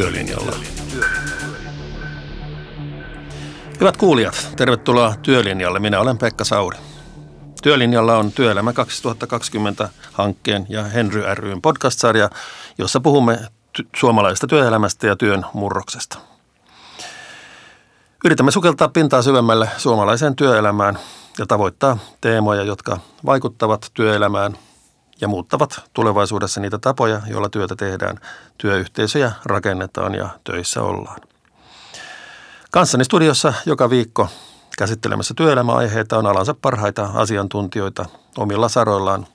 Työlinjalla. Hyvät kuulijat, tervetuloa Työlinjalle. Minä olen Pekka Sauri. Työlinjalla on Työelämä 2020 hankkeen ja Henry ryn podcast-sarja, jossa puhumme ty- suomalaisesta työelämästä ja työn murroksesta. Yritämme sukeltaa pintaa syvemmälle suomalaiseen työelämään ja tavoittaa teemoja, jotka vaikuttavat työelämään ja muuttavat tulevaisuudessa niitä tapoja, joilla työtä tehdään, työyhteisöjä rakennetaan ja töissä ollaan. Kanssani studiossa joka viikko käsittelemässä työelämäaiheita on alansa parhaita asiantuntijoita omilla saroillaan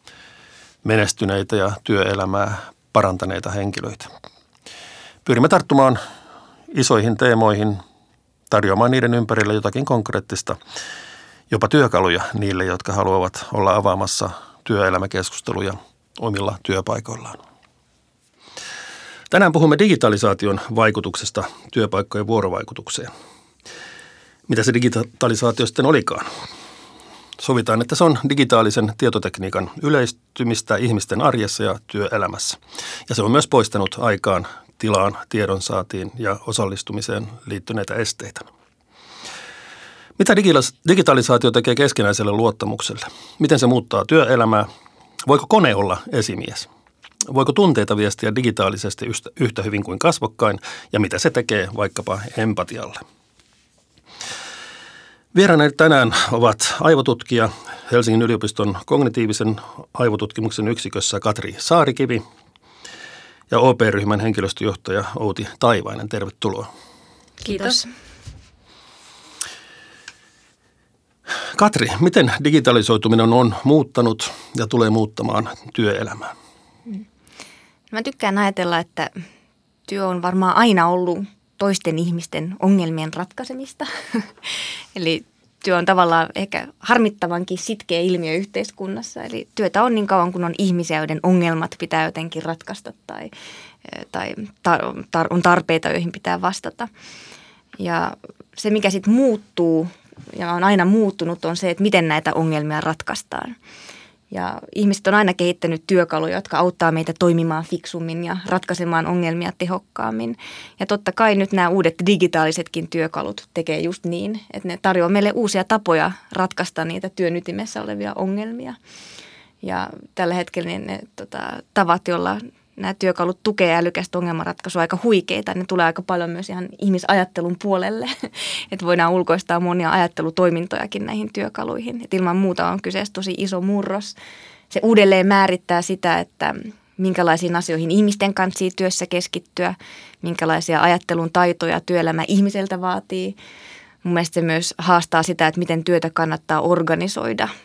menestyneitä ja työelämää parantaneita henkilöitä. Pyrimme tarttumaan isoihin teemoihin, tarjoamaan niiden ympärillä jotakin konkreettista, jopa työkaluja niille, jotka haluavat olla avaamassa työelämäkeskusteluja omilla työpaikoillaan. Tänään puhumme digitalisaation vaikutuksesta työpaikkojen vuorovaikutukseen. Mitä se digitalisaatio sitten olikaan? Sovitaan, että se on digitaalisen tietotekniikan yleistymistä ihmisten arjessa ja työelämässä. Ja se on myös poistanut aikaan, tilaan, tiedonsaatiin ja osallistumiseen liittyneitä esteitä. Mitä digitalisaatio tekee keskinäiselle luottamukselle? Miten se muuttaa työelämää? Voiko kone olla esimies? Voiko tunteita viestiä digitaalisesti yhtä hyvin kuin kasvokkain ja mitä se tekee vaikkapa empatialle? Vieraana tänään ovat aivotutkija Helsingin yliopiston kognitiivisen aivotutkimuksen yksikössä Katri Saarikivi ja OP-ryhmän henkilöstöjohtaja Outi Taivainen. Tervetuloa. Kiitos. Katri, miten digitalisoituminen on muuttanut ja tulee muuttamaan työelämää? Mä tykkään ajatella, että työ on varmaan aina ollut toisten ihmisten ongelmien ratkaisemista. Eli työ on tavallaan ehkä harmittavankin sitkeä ilmiö yhteiskunnassa. Eli työtä on niin kauan, kun on ihmisiä, joiden ongelmat pitää jotenkin ratkaista tai, tai tar- tar- on tarpeita, joihin pitää vastata. Ja se, mikä sitten muuttuu ja on aina muuttunut, on se, että miten näitä ongelmia ratkaistaan. Ja ihmiset on aina kehittänyt työkaluja, jotka auttaa meitä toimimaan fiksummin ja ratkaisemaan ongelmia tehokkaammin. Ja totta kai nyt nämä uudet digitaalisetkin työkalut tekee just niin, että ne tarjoaa meille uusia tapoja ratkaista niitä työn ytimessä olevia ongelmia. Ja tällä hetkellä ne, ne tota, tavat, joilla nämä työkalut tukee älykästä ongelmanratkaisua aika huikeita. Ne tulee aika paljon myös ihan ihmisajattelun puolelle, että voidaan ulkoistaa monia ajattelutoimintojakin näihin työkaluihin. Et ilman muuta on kyseessä tosi iso murros. Se uudelleen määrittää sitä, että minkälaisiin asioihin ihmisten kanssa työssä keskittyä, minkälaisia ajattelun taitoja työelämä ihmiseltä vaatii. Mun mielestä se myös haastaa sitä, että miten työtä kannattaa organisoida –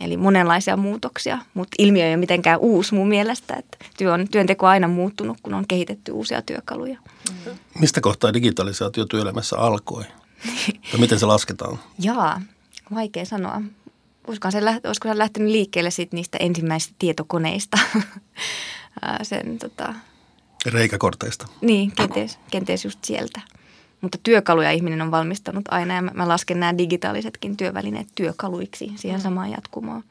Eli monenlaisia muutoksia, mutta ilmiö ei ole mitenkään uusi mun mielestä. Että työ on, työnteko on aina muuttunut, kun on kehitetty uusia työkaluja. Mm-hmm. Mistä kohtaa digitalisaatio työelämässä alkoi? ja miten se lasketaan? Jaa, vaikea sanoa. Olisiko se, olisiko se lähtenyt liikkeelle sit niistä ensimmäisistä tietokoneista? Sen, tota... Reikäkorteista. Niin, kenties, kenties just sieltä. Mutta työkaluja ihminen on valmistanut aina ja mä lasken nämä digitaalisetkin työvälineet työkaluiksi siihen samaan jatkumoon.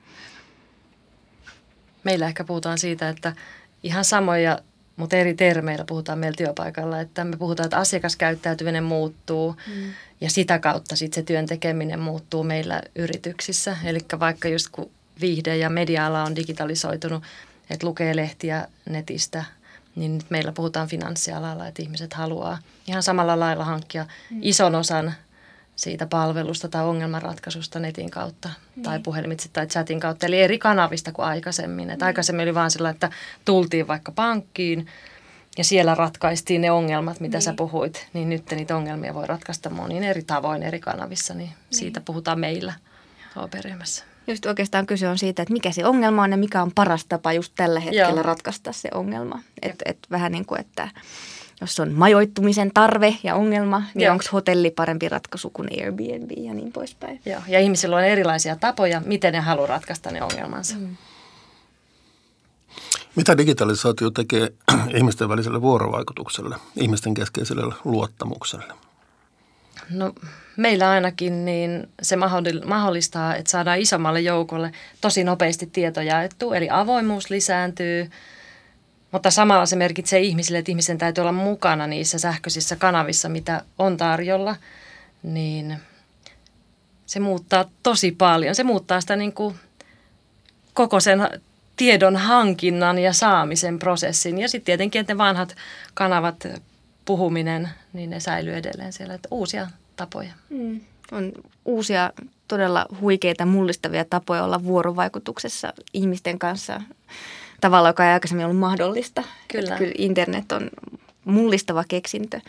Meillä ehkä puhutaan siitä, että ihan samoja, mutta eri termeillä puhutaan meillä työpaikalla. Että me puhutaan, että asiakaskäyttäytyminen muuttuu mm. ja sitä kautta sitten se työn tekeminen muuttuu meillä yrityksissä. Eli vaikka just kun viihde- ja media-ala on digitalisoitunut, että lukee lehtiä netistä – niin nyt meillä puhutaan finanssialalla, että ihmiset haluaa ihan samalla lailla hankkia mm. ison osan siitä palvelusta tai ongelmanratkaisusta netin kautta mm. tai puhelimitse tai chatin kautta. Eli eri kanavista kuin aikaisemmin. Et mm. Aikaisemmin oli vain sillä, että tultiin vaikka pankkiin ja siellä ratkaistiin ne ongelmat, mitä niin. sä puhuit. Niin nyt niitä ongelmia voi ratkaista monin eri tavoin eri kanavissa, niin, niin. siitä puhutaan meillä OP-ryhmässä. Just oikeastaan kyse on siitä, että mikä se ongelma on ja mikä on paras tapa just tällä hetkellä Joo. ratkaista se ongelma. Että et vähän niin kuin, että jos on majoittumisen tarve ja ongelma, niin onko hotelli parempi ratkaisu kuin Airbnb ja niin poispäin. Joo, ja ihmisillä on erilaisia tapoja, miten ne haluaa ratkaista ne ongelmansa. Mm. Mitä digitalisaatio tekee ihmisten väliselle vuorovaikutukselle, ihmisten keskeiselle luottamukselle? No meillä ainakin niin se mahdollistaa, että saadaan isommalle joukolle tosi nopeasti tietoja jaettua, eli avoimuus lisääntyy Mutta samalla se merkitsee ihmisille, että ihmisen täytyy olla mukana niissä sähköisissä kanavissa, mitä on tarjolla. Niin se muuttaa tosi paljon. Se muuttaa sitä niin kuin koko sen tiedon hankinnan ja saamisen prosessin. Ja sitten tietenkin, että ne vanhat kanavat, puhuminen, niin ne säilyy edelleen siellä. Että uusia tapoja. Mm. On uusia todella huikeita, mullistavia tapoja olla vuorovaikutuksessa ihmisten kanssa tavalla, joka ei aikaisemmin ollut mahdollista. Kyllä. Kyllä internet on mullistava keksintö.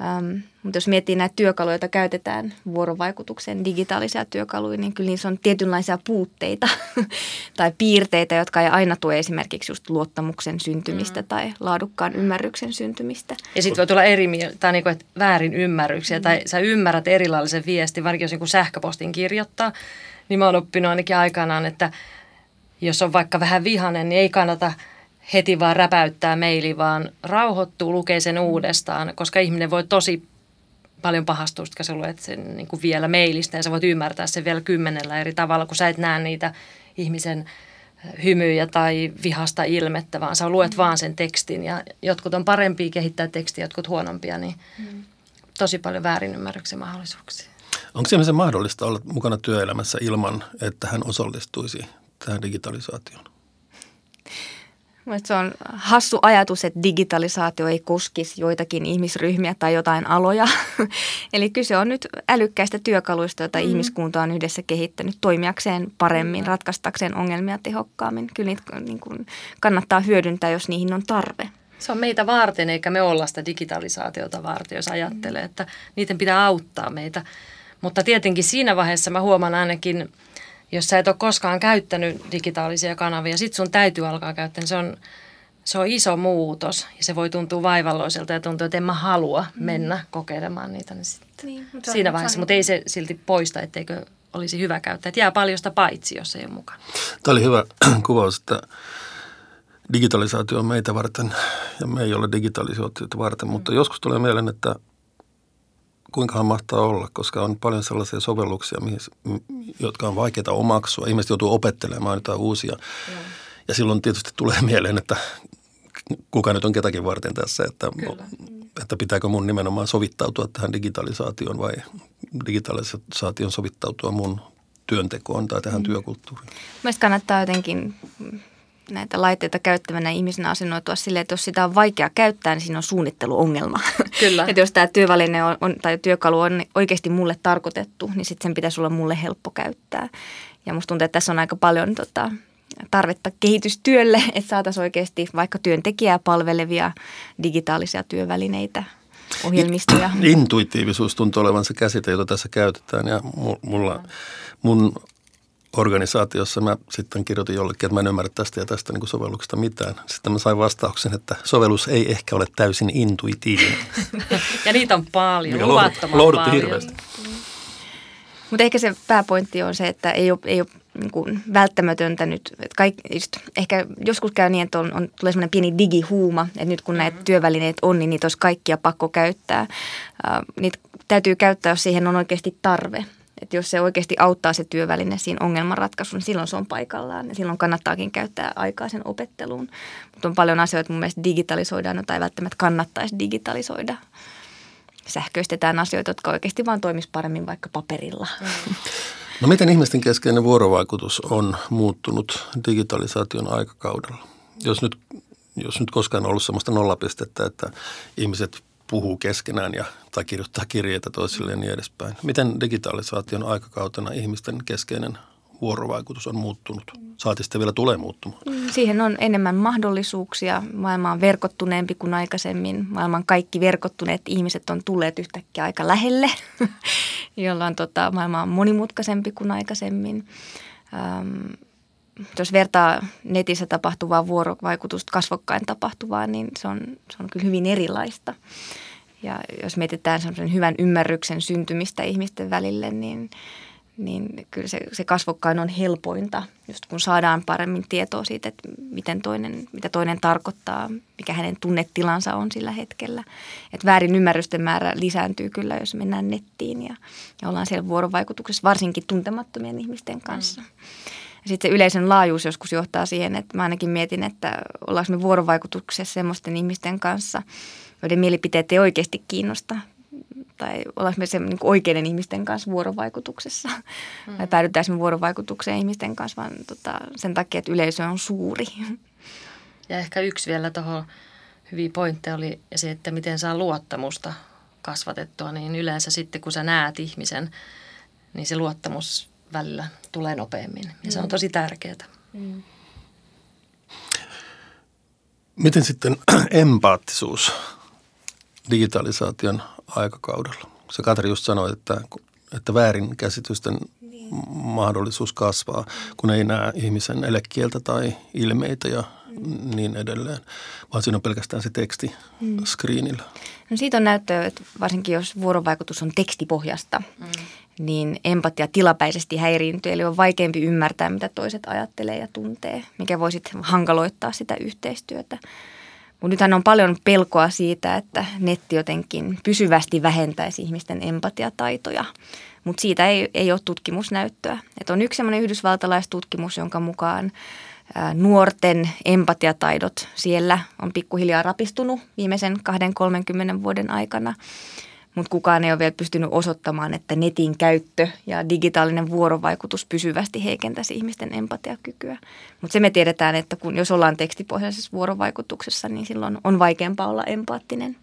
Um, mutta jos miettii näitä työkaluja, joita käytetään vuorovaikutukseen, digitaalisia työkaluja, niin kyllä niissä on tietynlaisia puutteita tai piirteitä, jotka ei aina tue esimerkiksi just luottamuksen syntymistä mm. tai laadukkaan ymmärryksen syntymistä. Ja sitten voi tulla eri tai niinku, että väärin ymmärryksiä mm. tai sä ymmärrät erilaisen viestin, varsinkin jos joku sähköpostin kirjoittaa, niin mä oon oppinut ainakin aikanaan, että jos on vaikka vähän vihanen, niin ei kannata – heti vaan räpäyttää maili, vaan rauhoittuu, lukee sen uudestaan, koska ihminen voi tosi paljon pahastua, kun sä luet sen niin kuin vielä mailista ja sä voit ymmärtää sen vielä kymmenellä eri tavalla, kun sä et näe niitä ihmisen hymyjä tai vihasta ilmettä, vaan sä luet mm. vaan sen tekstin ja jotkut on parempia kehittää tekstiä, jotkut huonompia, niin mm. tosi paljon väärinymmärryksen mahdollisuuksia. Onko ihmisen mahdollista olla mukana työelämässä ilman, että hän osallistuisi tähän digitalisaatioon? Se on hassu ajatus, että digitalisaatio ei koskisi joitakin ihmisryhmiä tai jotain aloja. Eli kyse on nyt älykkäistä työkaluista, joita mm. ihmiskunta on yhdessä kehittänyt toimijakseen paremmin, mm. ratkaistakseen ongelmia tehokkaammin. Kyllä niitä niin kuin, kannattaa hyödyntää, jos niihin on tarve. Se on meitä varten, eikä me olla sitä digitalisaatiota varten, jos ajattelee, että niiden pitää auttaa meitä. Mutta tietenkin siinä vaiheessa mä huomaan ainakin – jos sä et ole koskaan käyttänyt digitaalisia kanavia, sit sun täytyy alkaa käyttää, niin se on, se on iso muutos ja se voi tuntua vaivalloiselta ja tuntuu, että en mä halua mm. mennä kokeilemaan niitä niin sitten niin, mutta siinä vaiheessa, mutta ei se silti poista, etteikö olisi hyvä käyttää. Että jää paljosta paitsi, jos ei ole mukana. Tämä oli hyvä kuvaus, että digitalisaatio on meitä varten ja me ei ole digitalisaatiota varten, mutta mm. joskus tulee mieleen, että kuinkahan mahtaa olla, koska on paljon sellaisia sovelluksia, mihin, jotka on vaikeita omaksua. Ihmiset joutuu opettelemaan jotain uusia. Ja, ja silloin tietysti tulee mieleen, että kuka nyt on ketäkin varten tässä, että, että pitääkö mun nimenomaan sovittautua tähän digitalisaatioon vai digitalisaation sovittautua mun työntekoon tai tähän mm. työkulttuuriin. Mielestäni kannattaa jotenkin näitä laitteita käyttävänä ihmisenä asennoitua silleen, että jos sitä on vaikea käyttää, niin siinä on suunnitteluongelma. Kyllä. että jos tämä työväline on, on, tai työkalu on oikeasti mulle tarkoitettu, niin sitten sen pitäisi olla mulle helppo käyttää. Ja musta tuntuu, että tässä on aika paljon tota, tarvetta kehitystyölle, että saataisiin oikeasti vaikka työntekijää palvelevia digitaalisia työvälineitä ohjelmistoja. Intuitiivisuus tuntuu olevan se käsite, jota tässä käytetään ja mulla, mun organisaatiossa mä sitten kirjoitin jollekin, että mä en ymmärrä tästä ja tästä niin kuin sovelluksesta mitään. Sitten mä sain vastauksen, että sovellus ei ehkä ole täysin intuitiivinen. ja niitä on paljon, luvattoman paljon. hirveästi. Mutta ehkä se pääpointti on se, että ei ole, ei ole niin kuin välttämätöntä nyt, että kaikki, just, ehkä joskus käy niin, että on, on, tulee semmoinen pieni digihuuma, että nyt kun näitä mm-hmm. työvälineet on, niin niitä olisi kaikkia pakko käyttää. Uh, niitä täytyy käyttää, jos siihen on oikeasti tarve. Että jos se oikeasti auttaa se työväline siinä ongelmanratkaisuun, niin silloin se on paikallaan ja silloin kannattaakin käyttää aikaa sen opetteluun. Mutta on paljon asioita, mun mielestä digitalisoidaan, jota ei välttämättä kannattaisi digitalisoida. Sähköistetään asioita, jotka oikeasti vaan toimisi paremmin vaikka paperilla. No miten ihmisten keskeinen vuorovaikutus on muuttunut digitalisaation aikakaudella? Jos nyt, jos nyt koskaan on ollut sellaista nollapistettä, että ihmiset puhuu keskenään ja, tai kirjoittaa kirjeitä toisilleen ja niin edespäin. Miten digitalisaation aikakautena ihmisten keskeinen vuorovaikutus on muuttunut? Saati sitten vielä tulee muuttumaan. Mm, siihen on enemmän mahdollisuuksia. Maailma on verkottuneempi kuin aikaisemmin. Maailman kaikki verkottuneet ihmiset on tulleet yhtäkkiä aika lähelle, jolloin tota, maailma on monimutkaisempi kuin aikaisemmin. Jos vertaa netissä tapahtuvaa vuorovaikutusta kasvokkain tapahtuvaa, niin se on, se on kyllä hyvin erilaista. Ja jos mietitään semmoisen hyvän ymmärryksen syntymistä ihmisten välille, niin, niin kyllä se, se kasvokkain on helpointa, just kun saadaan paremmin tietoa siitä, että miten toinen, mitä toinen tarkoittaa, mikä hänen tunnetilansa on sillä hetkellä. Että väärin ymmärrysten määrä lisääntyy kyllä, jos mennään nettiin ja, ja ollaan siellä vuorovaikutuksessa, varsinkin tuntemattomien ihmisten kanssa. Mm Ja sitten se yleisön laajuus joskus johtaa siihen, että mä ainakin mietin, että ollaanko me vuorovaikutuksessa semmoisten ihmisten kanssa, joiden mielipiteet ei oikeasti kiinnosta. Tai ollaanko me se niin oikeiden ihmisten kanssa vuorovaikutuksessa. Mm. Vai päädytäänkö me vuorovaikutukseen ihmisten kanssa vaan tota, sen takia, että yleisö on suuri. Ja ehkä yksi vielä tuohon hyviä pointteja oli se, että miten saa luottamusta kasvatettua, niin yleensä sitten kun sä näet ihmisen, niin se luottamus välillä tulee nopeammin. Ja mm. se on mm. tosi tärkeää. Mm. Miten sitten empaattisuus digitalisaation aikakaudella? Se Katri just sanoi, että, että väärinkäsitysten niin. mahdollisuus kasvaa, kun ei näe ihmisen elekieltä tai ilmeitä ja niin edelleen, vaan siinä on pelkästään se teksti mm. screenillä. No siitä on näyttöä, että varsinkin jos vuorovaikutus on tekstipohjasta, mm. Niin empatia tilapäisesti häiriintyy, eli on vaikeampi ymmärtää, mitä toiset ajattelee ja tuntee, mikä voi sitten hankaloittaa sitä yhteistyötä. Mutta nythän on paljon pelkoa siitä, että netti jotenkin pysyvästi vähentäisi ihmisten empatiataitoja. Mutta siitä ei, ei ole tutkimusnäyttöä. Et on yksi sellainen yhdysvaltalaistutkimus, jonka mukaan nuorten empatiataidot siellä on pikkuhiljaa rapistunut viimeisen 20-30 vuoden aikana. Mutta kukaan ei ole vielä pystynyt osoittamaan, että netin käyttö ja digitaalinen vuorovaikutus pysyvästi heikentäisi ihmisten empatiakykyä. Mutta se me tiedetään, että kun, jos ollaan tekstipohjaisessa vuorovaikutuksessa, niin silloin on vaikeampaa olla empaattinen.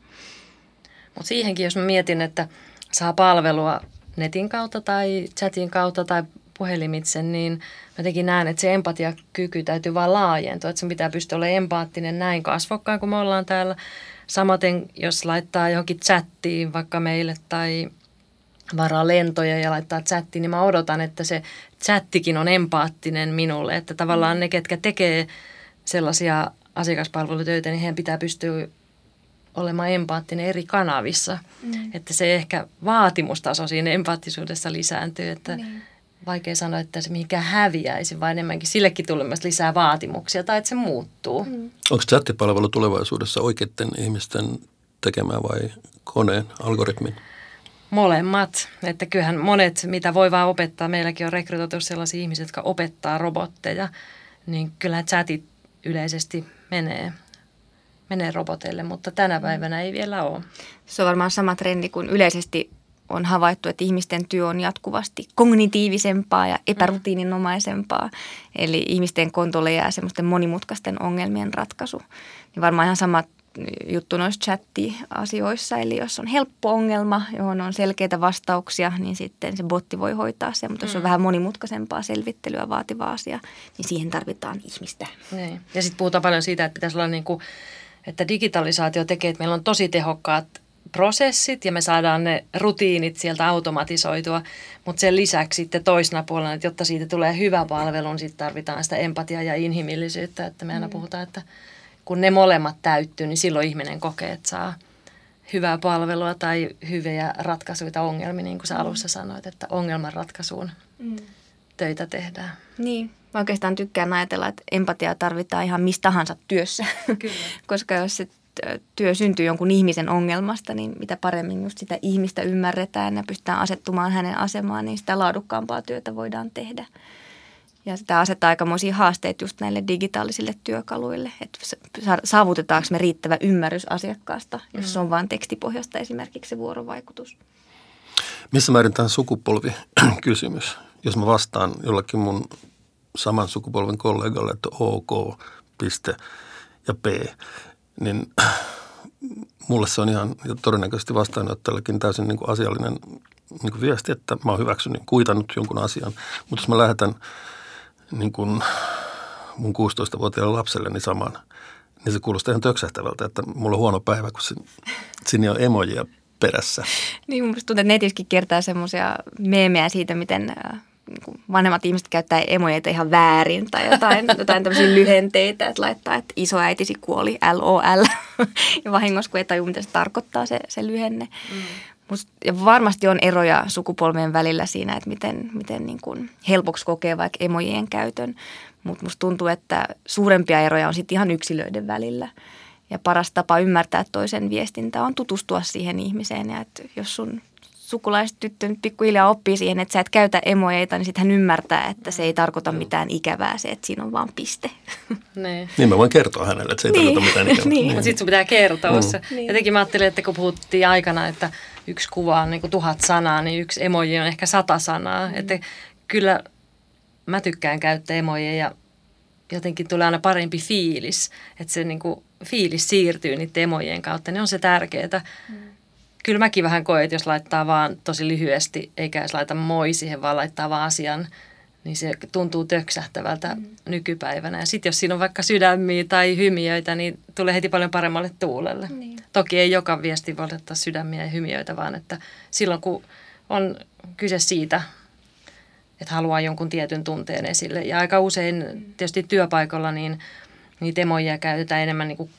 Mutta siihenkin, jos mä mietin, että saa palvelua netin kautta tai chatin kautta tai puhelimitse, niin jotenkin näen, että se empatiakyky täytyy vaan laajentua, että sen pitää pystyä olemaan empaattinen näin kasvokkaan, kun me ollaan täällä. Samaten, jos laittaa johonkin chattiin vaikka meille tai varaa lentoja ja laittaa chattiin, niin mä odotan, että se chattikin on empaattinen minulle. Että tavallaan ne, ketkä tekee sellaisia asiakaspalvelutöitä, niin heidän pitää pystyä olemaan empaattinen eri kanavissa. Mm. Että se ehkä vaatimustaso siinä empaattisuudessa lisääntyy, että niin vaikea sanoa, että se mihinkään häviäisi, vaan enemmänkin sillekin tulee myös lisää vaatimuksia tai että se muuttuu. Mm. Onko chattipalvelu tulevaisuudessa oikeiden ihmisten tekemään vai koneen, algoritmin? Molemmat. Että kyllähän monet, mitä voi vaan opettaa, meilläkin on rekrytoitu sellaisia ihmisiä, jotka opettaa robotteja, niin kyllä chatit yleisesti menee menee roboteille, mutta tänä päivänä ei vielä ole. Se on varmaan sama trendi kuin yleisesti on havaittu, että ihmisten työ on jatkuvasti kognitiivisempaa ja epärutiininomaisempaa. Eli ihmisten kontolle jää semmoisten monimutkaisten ongelmien ratkaisu. Niin varmaan ihan sama juttu noissa chatti-asioissa. Eli jos on helppo ongelma, johon on selkeitä vastauksia, niin sitten se botti voi hoitaa sen. Mutta jos on mm. vähän monimutkaisempaa selvittelyä vaativa asia, niin siihen tarvitaan ihmistä. Niin. Ja sitten puhutaan paljon siitä, että pitäisi olla niin kuin, että digitalisaatio tekee, että meillä on tosi tehokkaat prosessit ja me saadaan ne rutiinit sieltä automatisoitua, mutta sen lisäksi sitten toisena puolella, että jotta siitä tulee hyvä palvelu, niin sitten tarvitaan sitä empatiaa ja inhimillisyyttä, että me aina mm. puhutaan, että kun ne molemmat täyttyy, niin silloin ihminen kokee, että saa hyvää palvelua tai hyviä ratkaisuja ongelmiin, niin kuin sä mm. alussa sanoit, että ongelmanratkaisuun mm. töitä tehdään. Niin, mä oikeastaan tykkään ajatella, että empatiaa tarvitaan ihan mistä tahansa työssä, Kyllä. koska jos se työ syntyy jonkun ihmisen ongelmasta, niin mitä paremmin just sitä ihmistä ymmärretään ja pystytään asettumaan hänen asemaan, niin sitä laadukkaampaa työtä voidaan tehdä. Ja sitä asettaa aikamoisia haasteita just näille digitaalisille työkaluille, että saavutetaanko me riittävä ymmärrys asiakkaasta, jos se on vain tekstipohjasta esimerkiksi se vuorovaikutus. Missä määrin tämä sukupolvikysymys? Jos mä vastaan jollakin mun saman sukupolven kollegalle, että OK, piste ja P, niin mulle se on ihan ja todennäköisesti vastaanottajallekin täysin niin kuin asiallinen niin kuin viesti, että mä oon hyväksynyt, kuitannut jonkun asian. Mutta jos mä lähetän niin kuin mun 16-vuotiaalle lapselle niin saman, niin se kuulostaa ihan töksähtävältä, että mulla on huono päivä, kun sinne on emojia perässä. Niin, mun tuntuu, että netissäkin kertaa semmoisia meemejä siitä, miten äh, niin vanhemmat ihmiset käyttää emojeita ihan väärin tai jotain, jotain tämmöisiä lyhenteitä, että laittaa, että isoäitisi kuoli LOL ja vahingossa kun ei tajua, mitä se tarkoittaa se, se lyhenne. Mm. Must, ja varmasti on eroja sukupolvien välillä siinä, että miten, miten niin kuin helpoksi kokee vaikka emojien käytön, mutta musta tuntuu, että suurempia eroja on sitten ihan yksilöiden välillä. Ja paras tapa ymmärtää toisen viestintä on tutustua siihen ihmiseen ja että jos sun sukulaistyttö nyt pikkuhiljaa oppii siihen, että sä et käytä emojeita, niin sitten hän ymmärtää, että se ei tarkoita mitään ikävää se, että siinä on vaan piste. Niin. Niin mä voin kertoa hänelle, että se ei Niin. tarkoita mitään ikävää. Niin. Mutta sitten sun pitää kertoa Mm. se. Niin. Jotenkin mä ajattelin, että kun puhuttiin aikana, että yksi kuva on niin kuin tuhat sanaa, niin yksi emoji on ehkä sata sanaa. Mm. Että kyllä mä tykkään käyttää emojeja ja jotenkin tulee aina parempi fiilis. Että se niin kuin fiilis siirtyy niiden emojien kautta, niin on se tärkeää. Mm. Kyllä mäkin vähän koen, että jos laittaa vaan tosi lyhyesti, eikä edes laita moi siihen, vaan laittaa vaan asian, niin se tuntuu töksähtävältä mm. nykypäivänä. Ja sitten jos siinä on vaikka sydämiä tai hymiöitä, niin tulee heti paljon paremmalle tuulelle. Niin. Toki ei joka viesti voi ottaa sydämiä ja hymiöitä, vaan että silloin kun on kyse siitä, että haluaa jonkun tietyn tunteen esille. Ja aika usein tietysti työpaikalla niin niitä emoja käytetään enemmän niin kuin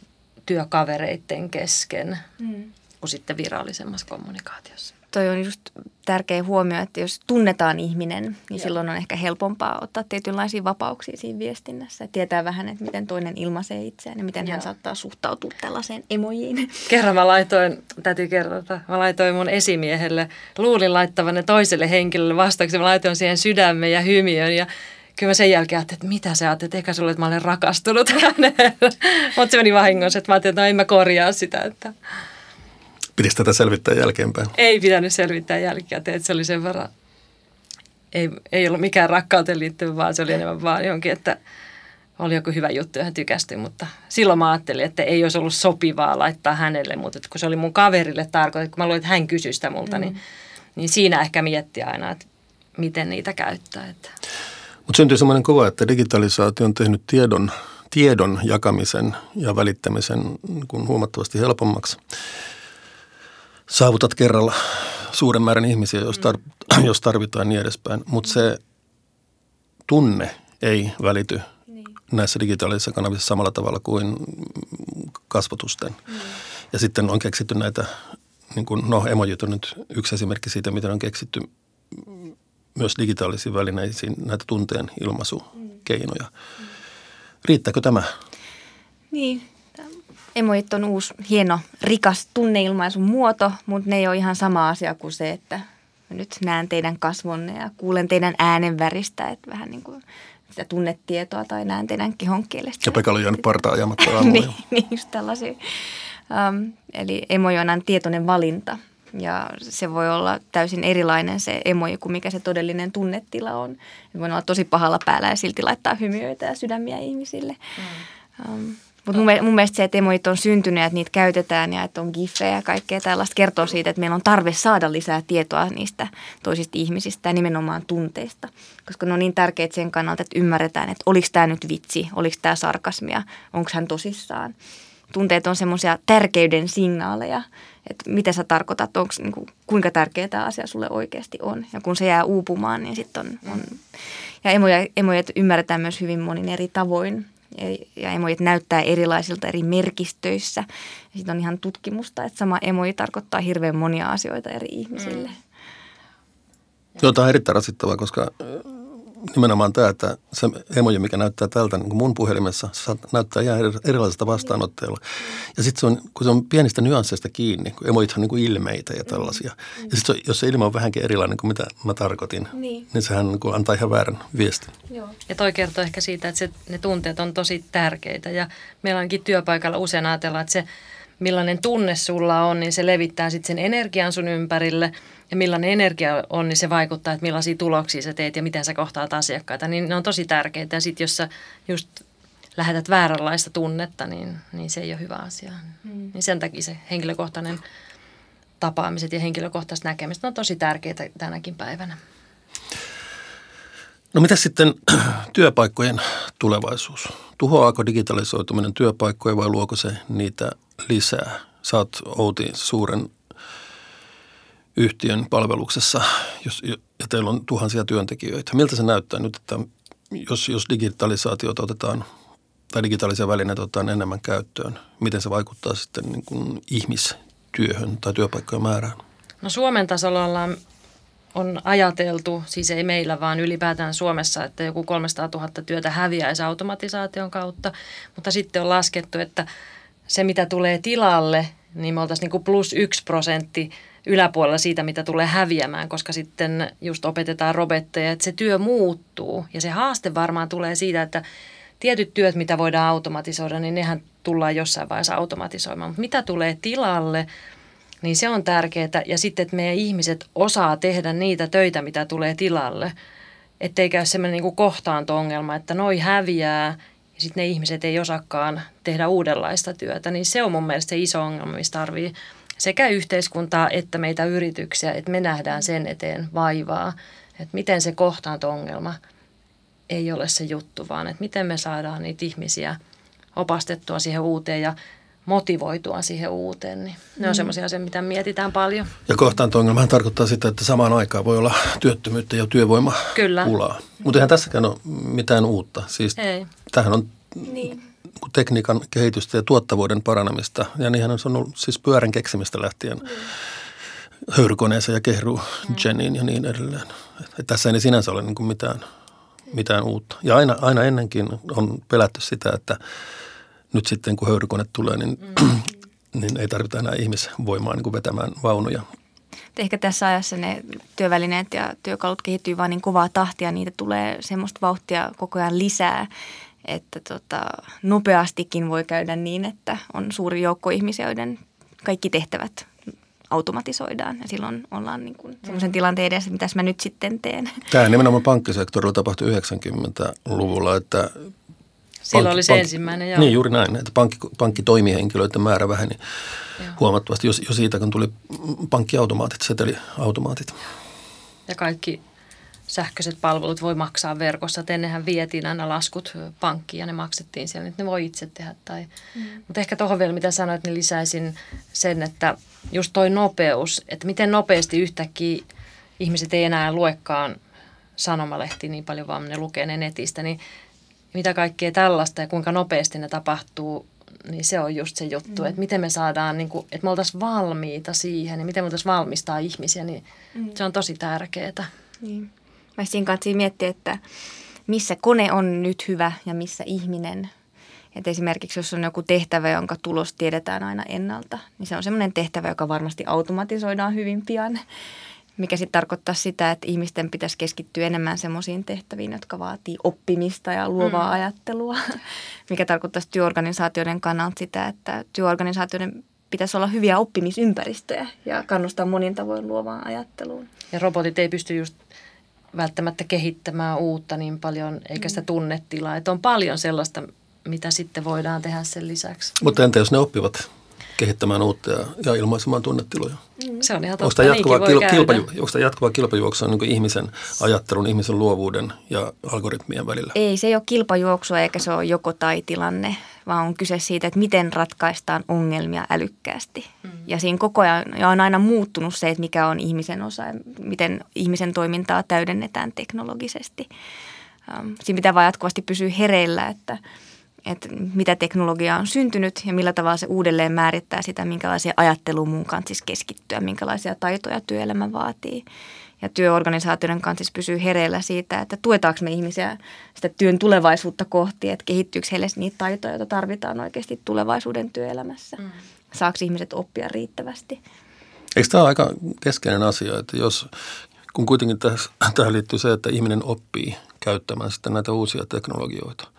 työkavereiden kesken Mm. Kuin sitten virallisemmassa kommunikaatiossa. Toi on just tärkeä huomio, että jos tunnetaan ihminen, niin Joo. silloin on ehkä helpompaa ottaa tietynlaisia vapauksia siinä viestinnässä. Ja tietää vähän, että miten toinen ilmaisee itseään ja miten hän Joo. saattaa suhtautua tällaiseen emojiin. Kerran mä laitoin, täytyy kertoa, mä laitoin mun esimiehelle, luulin laittavanne toiselle henkilölle vastauksen, mä laitoin siihen sydämen ja hymiön ja kyllä mä sen jälkeen ajattelin, että mitä sä ajattelet, eikä sulle, että mä olen rakastunut häneen. Mutta se meni vahingossa, että mä ajattelin, että no en mä korjaa sitä, että Pitäisi tätä selvittää jälkeenpäin. ei pitänyt selvittää jälkikäteen, että se oli sen verran, ei, ei ollut mikään rakkauteen liittyvä, vaan se oli enemmän vaan johonkin, että oli joku hyvä juttu, johon tykästyi, mutta silloin mä ajattelin, että ei olisi ollut sopivaa laittaa hänelle, mutta että kun se oli mun kaverille tarkoitettu, kun mä luulen, että hän kysyi sitä multa, mm. niin, niin siinä ehkä mietti aina, että miten niitä käyttää. Että. Mutta syntyy sellainen kuva, että digitalisaatio on tehnyt tiedon, tiedon jakamisen ja välittämisen niin kuin huomattavasti helpommaksi. Saavutat kerralla suuren määrän ihmisiä, jos, tar- jos tarvitaan niin edespäin, mutta se tunne ei välity näissä digitaalisissa kanavissa samalla tavalla kuin kasvotusten. Ja sitten on keksitty näitä, niin kuin, no emojit on nyt yksi esimerkki siitä, miten on keksitty myös digitaalisiin välineisiin näitä tunteen ilmaisukeinoja. Riittääkö tämä? Niin, emojit on uusi, hieno, rikas tunneilmaisun muoto, mutta ne ei ole ihan sama asia kuin se, että mä nyt näen teidän kasvonne ja kuulen teidän äänenväristä, että vähän niin kuin sitä tunnetietoa tai näen teidän kehonkielestä. Ja Pekalla on jäänyt parta ajamatta aamulla. niin, niin, just tällaisia. Um, eli emoji on aina tietoinen valinta ja se voi olla täysin erilainen se emoji kuin mikä se todellinen tunnetila on. Se voi olla tosi pahalla päällä ja silti laittaa hymiöitä ja sydämiä ihmisille. Mm. Um, mutta mun, mun mielestä se, että emojit on syntynyt ja että niitä käytetään ja että on gifejä ja kaikkea tällaista kertoo siitä, että meillä on tarve saada lisää tietoa niistä toisista ihmisistä ja nimenomaan tunteista. Koska ne on niin tärkeitä sen kannalta, että ymmärretään, että oliko tämä nyt vitsi, oliko tämä sarkasmia, onko hän tosissaan. Tunteet on semmoisia tärkeyden signaaleja, että mitä sä tarkoitat, onko, niin kuin, kuinka tärkeä tämä asia sulle oikeasti on. Ja kun se jää uupumaan, niin sitten on, on... Ja emoja, emoja ymmärretään myös hyvin monin eri tavoin ja emojit näyttää erilaisilta eri merkistöissä. Sitten on ihan tutkimusta, että sama emoji tarkoittaa hirveän monia asioita eri ihmisille. Mm. Joo, tämä on erittäin rasittavaa, koska nimenomaan tämä, että se emoji, mikä näyttää tältä niin kuin mun puhelimessa, se näyttää ihan erilaiselta vastaanotteella. Ja sitten se on, kun se on pienistä nyansseista kiinni, kun emojithan on niin kuin ilmeitä ja tällaisia. Ja sitten jos se ilme on vähänkin erilainen kuin mitä mä tarkoitin, Niin. niin sehän niin kuin antaa ihan väärän viestin. Joo. Ja toi kertoo ehkä siitä, että se, ne tunteet on tosi tärkeitä ja meillä onkin työpaikalla usein ajatellaan, että se millainen tunne sulla on, niin se levittää sitten sen energian sun ympärille ja millainen energia on, niin se vaikuttaa, että millaisia tuloksia sä teet ja miten sä kohtaat asiakkaita, niin ne on tosi tärkeitä ja sitten jos sä just lähetät vääränlaista tunnetta, niin, niin se ei ole hyvä asia. Mm. Niin sen takia se henkilökohtainen tapaamiset ja henkilökohtaiset näkemiset on tosi tärkeitä tänäkin päivänä. No mitä sitten työpaikkojen tulevaisuus? Tuhoaako digitalisoituminen työpaikkoja vai luoko se niitä lisää? Sä oot Outi suuren yhtiön palveluksessa jos, ja teillä on tuhansia työntekijöitä. Miltä se näyttää nyt, että jos, jos digitalisaatiota otetaan tai digitaalisia välineitä otetaan enemmän käyttöön, miten se vaikuttaa sitten niin kuin ihmistyöhön tai työpaikkojen määrään? No Suomen tasolla ollaan on ajateltu, siis ei meillä vaan ylipäätään Suomessa, että joku 300 000 työtä häviäisi automatisaation kautta, mutta sitten on laskettu, että se mitä tulee tilalle, niin me oltaisiin niin plus yksi prosentti yläpuolella siitä, mitä tulee häviämään, koska sitten just opetetaan robotteja, että se työ muuttuu. Ja se haaste varmaan tulee siitä, että tietyt työt, mitä voidaan automatisoida, niin nehän tullaan jossain vaiheessa automatisoimaan. Mutta mitä tulee tilalle, niin se on tärkeää. Ja sitten, että meidän ihmiset osaa tehdä niitä töitä, mitä tulee tilalle. Ettei käy semmoinen niin kohtaanto-ongelma, että noi häviää ja sitten ne ihmiset ei osakaan tehdä uudenlaista työtä. Niin se on mun mielestä se iso ongelma, mistä tarvii sekä yhteiskuntaa että meitä yrityksiä, että me nähdään sen eteen vaivaa. Että miten se kohtaanto-ongelma ei ole se juttu, vaan että miten me saadaan niitä ihmisiä opastettua siihen uuteen ja motivoitua siihen uuteen. Niin ne on mm. semmoisia asioita, mitä mietitään paljon. Ja kohtaanto-ongelmahan tarkoittaa sitä, että samaan aikaan voi olla työttömyyttä ja työvoimapulaa. Mutta eihän tässäkään ole mitään uutta. Siis Ei. Tämähän on niin. tekniikan kehitystä ja tuottavuuden paranemista. Ja niinhän on ollut siis pyörän keksimistä lähtien. Mm höyrykoneeseen ja kehru mm. ja niin edelleen. Että tässä ei sinänsä ole niin mitään, mitään uutta. Ja aina, aina ennenkin on pelätty sitä, että nyt sitten kun höyrykone tulee, niin, mm. niin ei tarvita enää ihmisvoimaa niin kuin vetämään vaunuja. Ehkä tässä ajassa ne työvälineet ja työkalut kehittyy vain niin kovaa tahtia, niitä tulee semmoista vauhtia koko ajan lisää, että tota, nopeastikin voi käydä niin, että on suuri joukko ihmisiä, joiden kaikki tehtävät automatisoidaan ja silloin ollaan niin kuin sellaisen tilanteen edessä, mitä mä nyt sitten teen. Tämä nimenomaan pankkisektorilla tapahtui 90-luvulla, että Silloin oli se pankki, ensimmäinen, joo. Niin, juuri näin, että pankki, pankkitoimihenkilöiden määrä väheni joo. huomattavasti jo, jo siitä, kun tuli pankkiautomaatit, seteliautomaatit. Ja kaikki sähköiset palvelut voi maksaa verkossa. Et ennenhän vietiin aina laskut pankkiin ja ne maksettiin siellä, nyt ne voi itse tehdä. Tai. Mm. Mutta ehkä tuohon vielä, mitä sanoit, niin lisäisin sen, että just toi nopeus, että miten nopeasti yhtäkkiä ihmiset ei enää luekaan sanomalehti niin paljon, vaan ne lukee ne netistä, niin mitä kaikkea tällaista ja kuinka nopeasti ne tapahtuu, niin se on just se juttu, mm. että miten me saadaan, niin kuin, että me oltaisiin valmiita siihen ja miten me oltaisiin valmistaa ihmisiä, niin mm. se on tosi tärkeää. Niin. Mä siinä kanssa miettiä, että missä kone on nyt hyvä ja missä ihminen. Et esimerkiksi jos on joku tehtävä, jonka tulos tiedetään aina ennalta, niin se on semmoinen tehtävä, joka varmasti automatisoidaan hyvin pian mikä sitten tarkoittaa sitä, että ihmisten pitäisi keskittyä enemmän semmoisiin tehtäviin, jotka vaatii oppimista ja luovaa mm. ajattelua, mikä tarkoittaa työorganisaatioiden kannalta sitä, että työorganisaatioiden pitäisi olla hyviä oppimisympäristöjä ja kannustaa monin tavoin luovaan ajatteluun. Ja robotit ei pysty just välttämättä kehittämään uutta niin paljon, eikä sitä mm. tunnetilaa. Että on paljon sellaista, mitä sitten voidaan tehdä sen lisäksi. Mutta entä jos ne oppivat kehittämään uutta ja, ja ilmaisemaan tunnetiloja. Mm. Se on ihan totta, onko jatkuva, kil, kilpaju, onko tämä jatkuva kilpajuoksu niin ihmisen ajattelun, ihmisen luovuuden ja algoritmien välillä? Ei, se ei ole kilpajuoksua eikä se ole joko tai tilanne, vaan on kyse siitä, että miten ratkaistaan ongelmia älykkäästi. Mm. Ja siinä koko ajan ja on aina muuttunut se, että mikä on ihmisen osa ja miten ihmisen toimintaa täydennetään teknologisesti. Siinä pitää vain jatkuvasti pysyä hereillä, että – että mitä teknologia on syntynyt ja millä tavalla se uudelleen määrittää sitä, minkälaisia ajatteluun mun kanssa siis keskittyä, minkälaisia taitoja työelämä vaatii. Ja työorganisaatioiden kanssa siis pysyy hereillä siitä, että tuetaanko me ihmisiä sitä työn tulevaisuutta kohti, että kehittyykö heille niitä taitoja, joita tarvitaan oikeasti tulevaisuuden työelämässä. Mm. Saako ihmiset oppia riittävästi? Eikö tämä ole aika keskeinen asia, että jos, kun kuitenkin tähän liittyy se, että ihminen oppii käyttämään sitten näitä uusia teknologioita –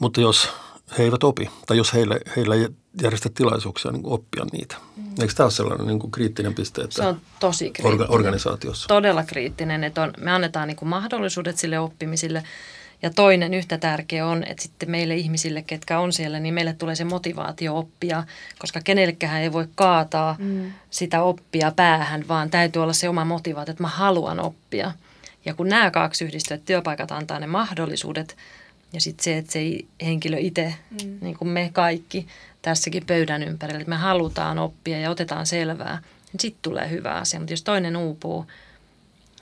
mutta jos he eivät opi, tai jos heille, heillä ei järjestä tilaisuuksia niin oppia niitä. Mm. Eikö tämä ole sellainen niin kuin kriittinen piste? Että se on tosi kriittinen. Orga, organisaatiossa. Todella kriittinen, että on, me annetaan niin kuin mahdollisuudet sille oppimisille. Ja toinen yhtä tärkeä on, että sitten meille ihmisille, ketkä on siellä, niin meille tulee se motivaatio oppia, koska kenellekään ei voi kaataa mm. sitä oppia päähän, vaan täytyy olla se oma motivaatio, että mä haluan oppia. Ja kun nämä kaksi yhdistyvät työpaikat antaa ne mahdollisuudet – ja sitten se, että se henkilö itse, mm. niin kuin me kaikki tässäkin pöydän ympärillä, että me halutaan oppia ja otetaan selvää, niin sitten tulee hyvä asia. Mutta jos toinen uupuu,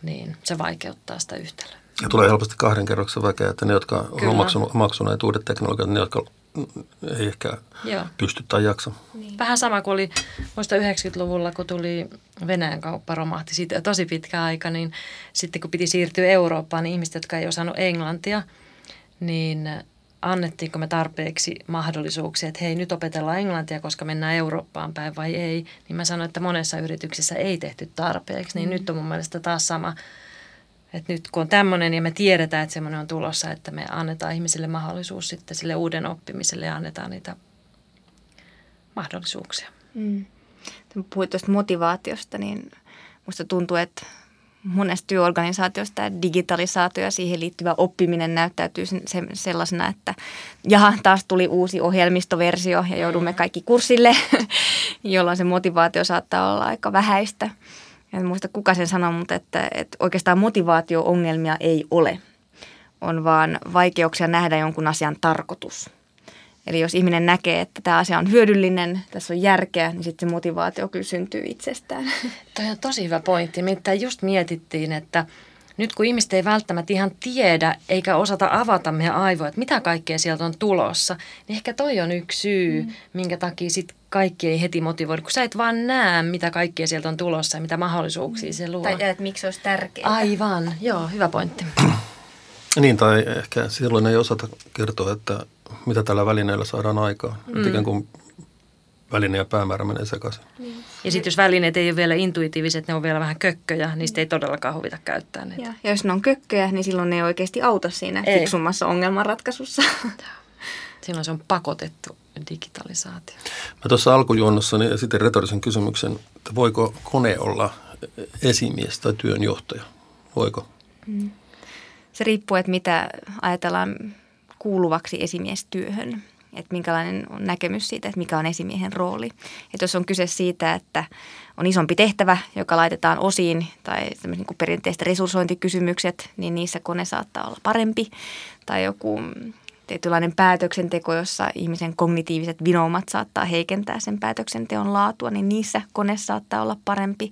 niin se vaikeuttaa sitä yhtälöä. Ja tulee helposti kahden kerroksen väkeä, että ne, jotka ovat omaksuneet uudet teknologiat, ne, jotka ei ehkä Joo. pysty tai jaksa. Niin. Vähän sama kuin oli muista 90-luvulla, kun tuli Venäjän kauppa romahti siitä tosi pitkä aika, niin sitten kun piti siirtyä Eurooppaan, niin ihmiset, jotka ei osannut englantia – niin annettiinko me tarpeeksi mahdollisuuksia, että hei nyt opetellaan englantia, koska mennään Eurooppaan päin vai ei, niin mä sanoin, että monessa yrityksessä ei tehty tarpeeksi, niin mm. nyt on mun mielestä taas sama, että nyt kun on tämmöinen ja me tiedetään, että semmoinen on tulossa, että me annetaan ihmisille mahdollisuus sitten sille uuden oppimiselle ja annetaan niitä mahdollisuuksia. Mm. Puhuit tuosta motivaatiosta, niin musta tuntuu, että monesta työorganisaatiosta tämä digitalisaatio ja siihen liittyvä oppiminen näyttäytyy sellaisena, että jaha, taas tuli uusi ohjelmistoversio ja joudumme kaikki kurssille, jolloin se motivaatio saattaa olla aika vähäistä. En muista kuka sen sanoi, mutta että, että oikeastaan motivaatio-ongelmia ei ole. On vaan vaikeuksia nähdä jonkun asian tarkoitus. Eli jos ihminen näkee, että tämä asia on hyödyllinen, tässä on järkeä, niin sitten se motivaatio kyllä syntyy itsestään. Toi on tosi hyvä pointti. Mitä just mietittiin, että nyt kun ihmiset ei välttämättä ihan tiedä eikä osata avata meidän aivoja, että mitä kaikkea sieltä on tulossa, niin ehkä toi on yksi syy, mm. minkä takia sit kaikki ei heti motivoida, kun sä et vaan näe, mitä kaikkea sieltä on tulossa ja mitä mahdollisuuksia mm. se luo. Tai että miksi se olisi tärkeää. Aivan, joo, hyvä pointti. niin, tai ehkä silloin ei osata kertoa, että mitä tällä välineellä saadaan aikaan. Mm. Ikään kuin väline ja päämäärä menee sekaisin. Niin. Ja sitten jos välineet ei ole vielä intuitiiviset, ne on vielä vähän kökköjä, niistä ei todellakaan huvita käyttää niitä. Ja, ja jos ne on kökköjä, niin silloin ne ei oikeasti auta siinä ei. fiksummassa ongelmanratkaisussa. Silloin se on pakotettu digitalisaatio. Mä tuossa alkujuonnossani sitten retorisen kysymyksen, että voiko kone olla esimies tai työnjohtaja? Voiko? Mm. Se riippuu, että mitä ajatellaan kuuluvaksi esimiestyöhön. Että minkälainen on näkemys siitä, että mikä on esimiehen rooli. Että jos on kyse siitä, että on isompi tehtävä, joka laitetaan osiin, tai niin kuin perinteiset resurssointikysymykset, niin niissä kone saattaa olla parempi. Tai joku tietynlainen päätöksenteko, jossa ihmisen kognitiiviset vinoumat saattaa heikentää sen päätöksenteon laatua, niin niissä kone saattaa olla parempi.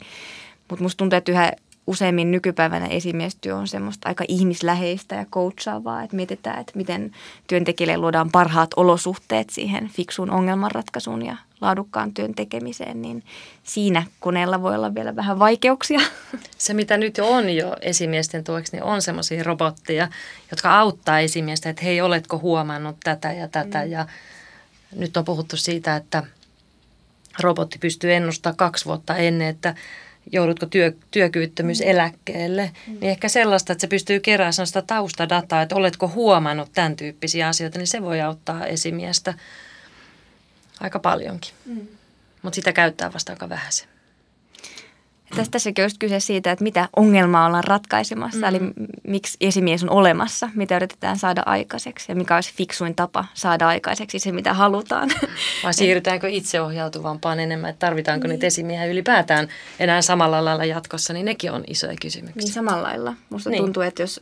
Mutta musta tuntuu, että yhä useimmin nykypäivänä esimiestyö on semmoista aika ihmisläheistä ja coachaavaa, että mietitään, että miten työntekijälle luodaan parhaat olosuhteet siihen fiksuun ongelmanratkaisuun ja laadukkaan työn tekemiseen, niin siinä koneella voi olla vielä vähän vaikeuksia. Se, mitä nyt on jo esimiesten tueksi, niin on semmoisia robotteja, jotka auttaa esimiestä, että hei, oletko huomannut tätä ja tätä. Mm. Ja nyt on puhuttu siitä, että robotti pystyy ennustamaan kaksi vuotta ennen, että joudutko työ, työkyvyttömyyseläkkeelle, mm. niin ehkä sellaista, että se pystyy keräämään sellaista taustadataa, että oletko huomannut tämän tyyppisiä asioita, niin se voi auttaa esimiestä aika paljonkin. Mm. Mutta sitä käyttää vasta aika vähän se. Tästä tässäkin on kyse siitä, että mitä ongelmaa ollaan ratkaisemassa, mm. eli miksi esimies on olemassa, mitä yritetään saada aikaiseksi ja mikä olisi fiksuin tapa saada aikaiseksi se, mitä halutaan. Vai siirrytäänkö itseohjautuvampaan enemmän, että tarvitaanko niin. niitä esimiehiä ylipäätään enää samalla lailla jatkossa, niin nekin on isoja kysymyksiä. Niin samalla lailla. Musta niin. tuntuu, että jos,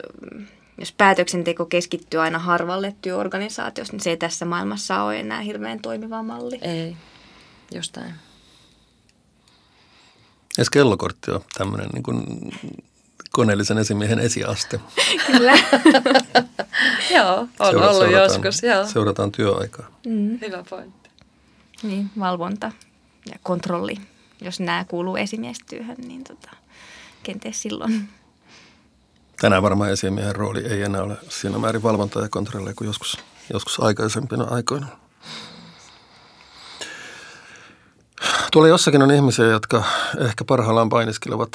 jos päätöksenteko keskittyy aina harvalle työorganisaatiossa, niin se ei tässä maailmassa ole enää hirveän toimiva malli. Ei, jostain. Edes kellokortti on tämmöinen niin kuin koneellisen esimiehen esiaste. Kyllä. joo, on Seura- ollut joskus. Joo. Seurataan työaikaa. Mm. Hyvä pointti. Niin, valvonta ja kontrolli. Jos nämä kuuluu esimiestyöhön, niin tota, kenties silloin. Tänään varmaan esimiehen rooli ei enää ole siinä määrin valvontaa ja kontrollia kuin joskus, joskus aikaisempina aikoina. Tuolla jossakin on ihmisiä, jotka ehkä parhaillaan painiskelevat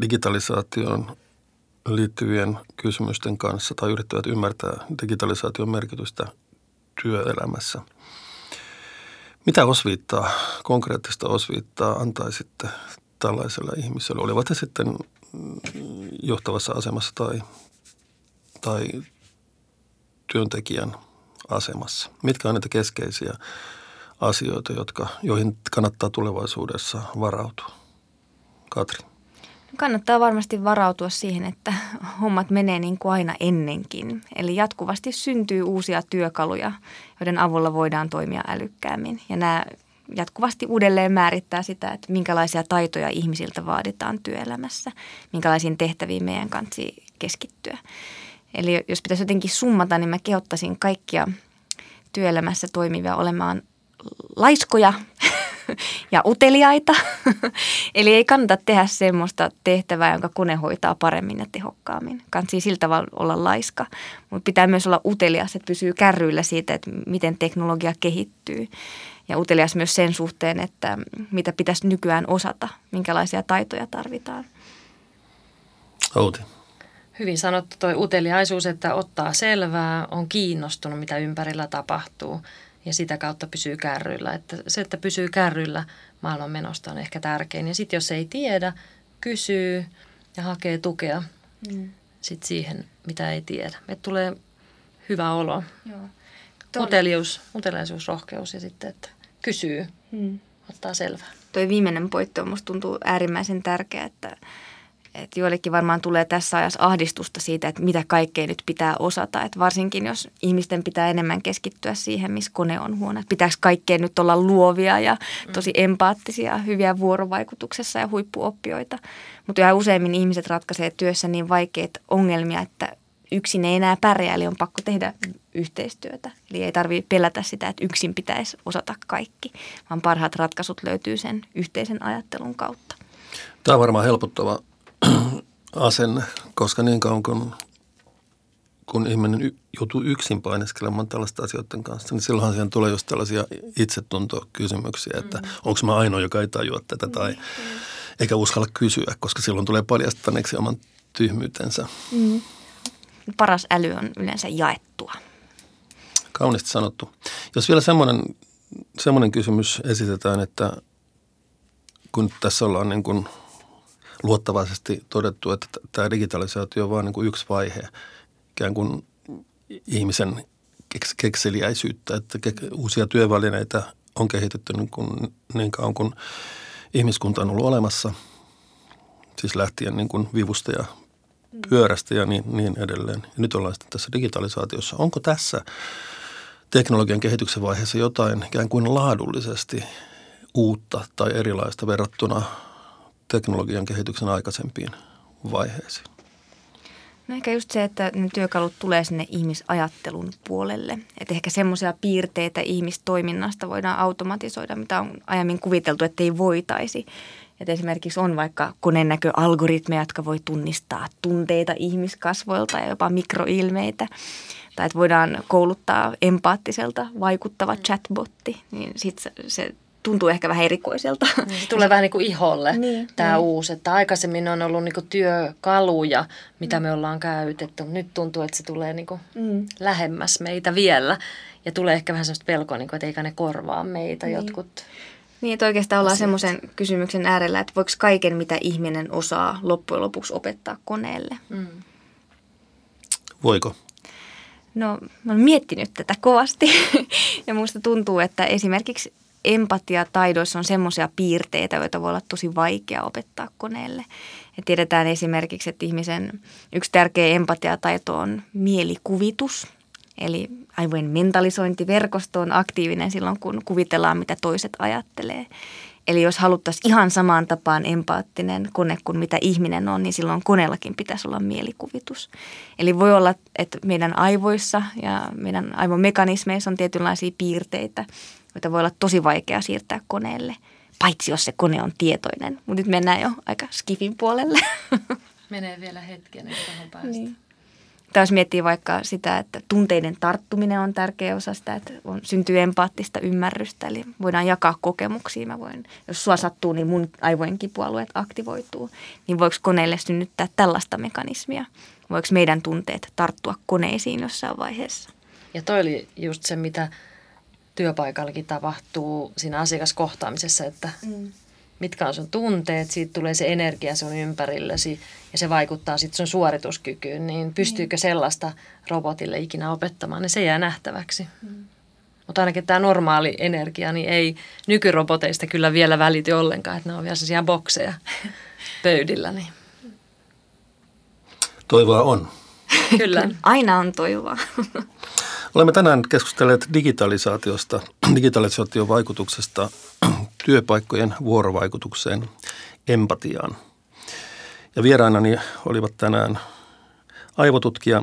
digitalisaatioon liittyvien kysymysten kanssa tai yrittävät ymmärtää digitalisaation merkitystä työelämässä. Mitä osviittaa, konkreettista osviittaa antaisitte tällaiselle ihmiselle? Olivat he sitten johtavassa asemassa tai, tai työntekijän asemassa? Mitkä on niitä keskeisiä asioita, jotka, joihin kannattaa tulevaisuudessa varautua? Katri. Kannattaa varmasti varautua siihen, että hommat menee niin kuin aina ennenkin. Eli jatkuvasti syntyy uusia työkaluja, joiden avulla voidaan toimia älykkäämmin. Ja nämä jatkuvasti uudelleen määrittää sitä, että minkälaisia taitoja ihmisiltä vaaditaan työelämässä, minkälaisiin tehtäviin meidän kanssa keskittyä. Eli jos pitäisi jotenkin summata, niin mä kehottaisin kaikkia työelämässä toimivia olemaan laiskoja ja uteliaita. Eli ei kannata tehdä semmoista tehtävää, jonka kone hoitaa paremmin ja tehokkaammin. Kansi siltä tavalla olla laiska, mutta pitää myös olla utelias, että pysyy kärryillä siitä, että miten teknologia kehittyy. Ja utelias myös sen suhteen, että mitä pitäisi nykyään osata, minkälaisia taitoja tarvitaan. Outi. Hyvin sanottu tuo uteliaisuus, että ottaa selvää, on kiinnostunut, mitä ympärillä tapahtuu ja sitä kautta pysyy kärryillä. Että se, että pysyy kärryillä maailman menosta on ehkä tärkein. Ja sitten jos ei tiedä, kysyy ja hakee tukea mm. sit siihen, mitä ei tiedä. Että tulee hyvä olo. Joo. Utelius, uteliaisuus, rohkeus ja sitten, että kysyy, mm. ottaa selvää. Tuo viimeinen pointti on musta tuntuu äärimmäisen tärkeä, että että joillekin varmaan tulee tässä ajassa ahdistusta siitä, että mitä kaikkea nyt pitää osata. Että varsinkin jos ihmisten pitää enemmän keskittyä siihen, missä kone on huono. Että pitääkö kaikkeen nyt olla luovia ja tosi mm. empaattisia, hyviä vuorovaikutuksessa ja huippuoppijoita. Mutta yhä useimmin ihmiset ratkaisee työssä niin vaikeita ongelmia, että yksin ei enää pärjää, eli on pakko tehdä yhteistyötä. Eli ei tarvitse pelätä sitä, että yksin pitäisi osata kaikki, vaan parhaat ratkaisut löytyy sen yhteisen ajattelun kautta. Tämä on varmaan helpottava asenne, koska niin kauan kun, kun ihminen joutuu yksin painiskelemaan tällaista asioiden kanssa, niin silloinhan siihen tulee just tällaisia itsetuntokysymyksiä, että mm. onko mä ainoa, joka ei tajua tätä tai mm. eikä uskalla kysyä, koska silloin tulee paljastaneeksi oman tyhmyytensä. Mm. Paras äly on yleensä jaettua. Kauniisti sanottu. Jos vielä semmoinen, semmoinen kysymys esitetään, että kun tässä ollaan niin kuin – luottavaisesti todettu, että tämä digitalisaatio on vain niin yksi vaihe ikään kuin ihmisen kekseliäisyyttä, että uusia työvälineitä on kehitetty niin, kuin, niin kauan kuin ihmiskunta on ollut olemassa, siis lähtien niin kuin vivusta ja pyörästä ja niin, niin edelleen. Ja nyt ollaan sitten tässä digitalisaatiossa. Onko tässä teknologian kehityksen vaiheessa jotain ikään kuin laadullisesti uutta tai erilaista verrattuna teknologian kehityksen aikaisempiin vaiheisiin? No ehkä just se, että ne työkalut tulee sinne ihmisajattelun puolelle. Että ehkä semmoisia piirteitä ihmistoiminnasta voidaan automatisoida, mitä on aiemmin kuviteltu, että ei voitaisi. Että esimerkiksi on vaikka konennäköalgoritmeja, jotka voi tunnistaa tunteita ihmiskasvoilta ja jopa mikroilmeitä. Tai että voidaan kouluttaa empaattiselta vaikuttava chatbotti, niin sitten se tuntuu ehkä vähän erikoiselta. Niin, se tulee vähän niin kuin iholle niin, tämä niin. uusi. Että aikaisemmin on ollut niin kuin työkaluja, mitä mm. me ollaan käytetty. Nyt tuntuu, että se tulee niin kuin mm. lähemmäs meitä vielä. Ja tulee ehkä vähän sellaista pelkoa, niin kuin, että eikä ne korvaa meitä niin. jotkut. Niin, että oikeastaan ollaan semmoisen kysymyksen äärellä, että voiko kaiken, mitä ihminen osaa, loppujen lopuksi opettaa koneelle? Mm. Voiko? No, mä olen miettinyt tätä kovasti ja musta tuntuu, että esimerkiksi empatiataidoissa on semmoisia piirteitä, joita voi olla tosi vaikea opettaa koneelle. Ja tiedetään esimerkiksi, että ihmisen yksi tärkeä empatiataito on mielikuvitus. Eli aivojen mentalisointiverkosto on aktiivinen silloin, kun kuvitellaan, mitä toiset ajattelee. Eli jos haluttaisiin ihan samaan tapaan empaattinen kone kuin mitä ihminen on, niin silloin koneellakin pitäisi olla mielikuvitus. Eli voi olla, että meidän aivoissa ja meidän aivomekanismeissa on tietynlaisia piirteitä, joita voi olla tosi vaikea siirtää koneelle, paitsi jos se kone on tietoinen. Mutta nyt mennään jo aika skifin puolelle. Menee vielä hetken, että päästä. Niin. Tai jos miettii vaikka sitä, että tunteiden tarttuminen on tärkeä osa sitä, että on, syntyy empaattista ymmärrystä. Eli voidaan jakaa kokemuksia. Mä voin, jos sua sattuu, niin mun aivojen kipualueet aktivoituu. Niin voiko koneelle synnyttää tällaista mekanismia? Voiko meidän tunteet tarttua koneisiin jossain vaiheessa? Ja toi oli just se, mitä työpaikallakin tapahtuu siinä asiakaskohtaamisessa, että mm. Mitkä on sun tunteet, siitä tulee se energia sun ympärillesi ja se vaikuttaa sitten sun suorituskykyyn, niin pystyykö mm. sellaista robotille ikinä opettamaan, niin se jää nähtäväksi. Mm. Mutta ainakin tämä normaali energia niin ei nykyroboteista kyllä vielä välity ollenkaan, että ne on vielä sellaisia bokseja pöydillä. Niin. Toivoa on. Kyllä. Aina on toivoa. Olemme tänään keskustelleet digitalisaatiosta, digitalisaation vaikutuksesta työpaikkojen vuorovaikutukseen, empatiaan. Ja vierainani olivat tänään aivotutkija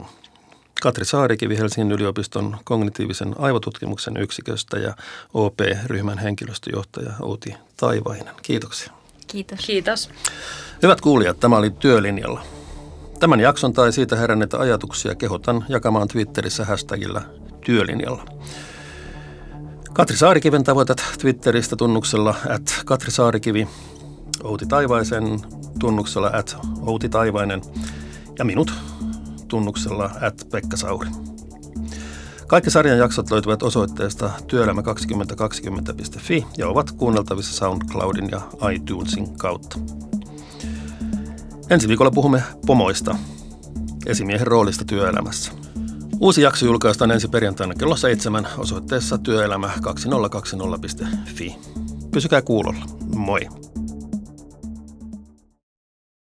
Katri Saarikivi Helsingin yliopiston kognitiivisen aivotutkimuksen yksiköstä ja OP-ryhmän henkilöstöjohtaja Outi Taivainen. Kiitoksia. Kiitos. Kiitos. Hyvät kuulijat, tämä oli Työlinjalla. Tämän jakson tai siitä heränneitä ajatuksia kehotan jakamaan Twitterissä hashtagillä Työlinjalla. Katri Saarikiven tavoitat Twitteristä tunnuksella at Katri Saarikivi, Outi Taivaisen tunnuksella at Outi Taivainen ja minut tunnuksella at Pekka Sauri. Kaikki sarjan jaksot löytyvät osoitteesta työelämä2020.fi ja ovat kuunneltavissa SoundCloudin ja iTunesin kautta. Ensi viikolla puhumme pomoista, esimiehen roolista työelämässä. Uusi jakso julkaistaan ensi perjantaina kello seitsemän osoitteessa työelämä2020.fi. Pysykää kuulolla. Moi!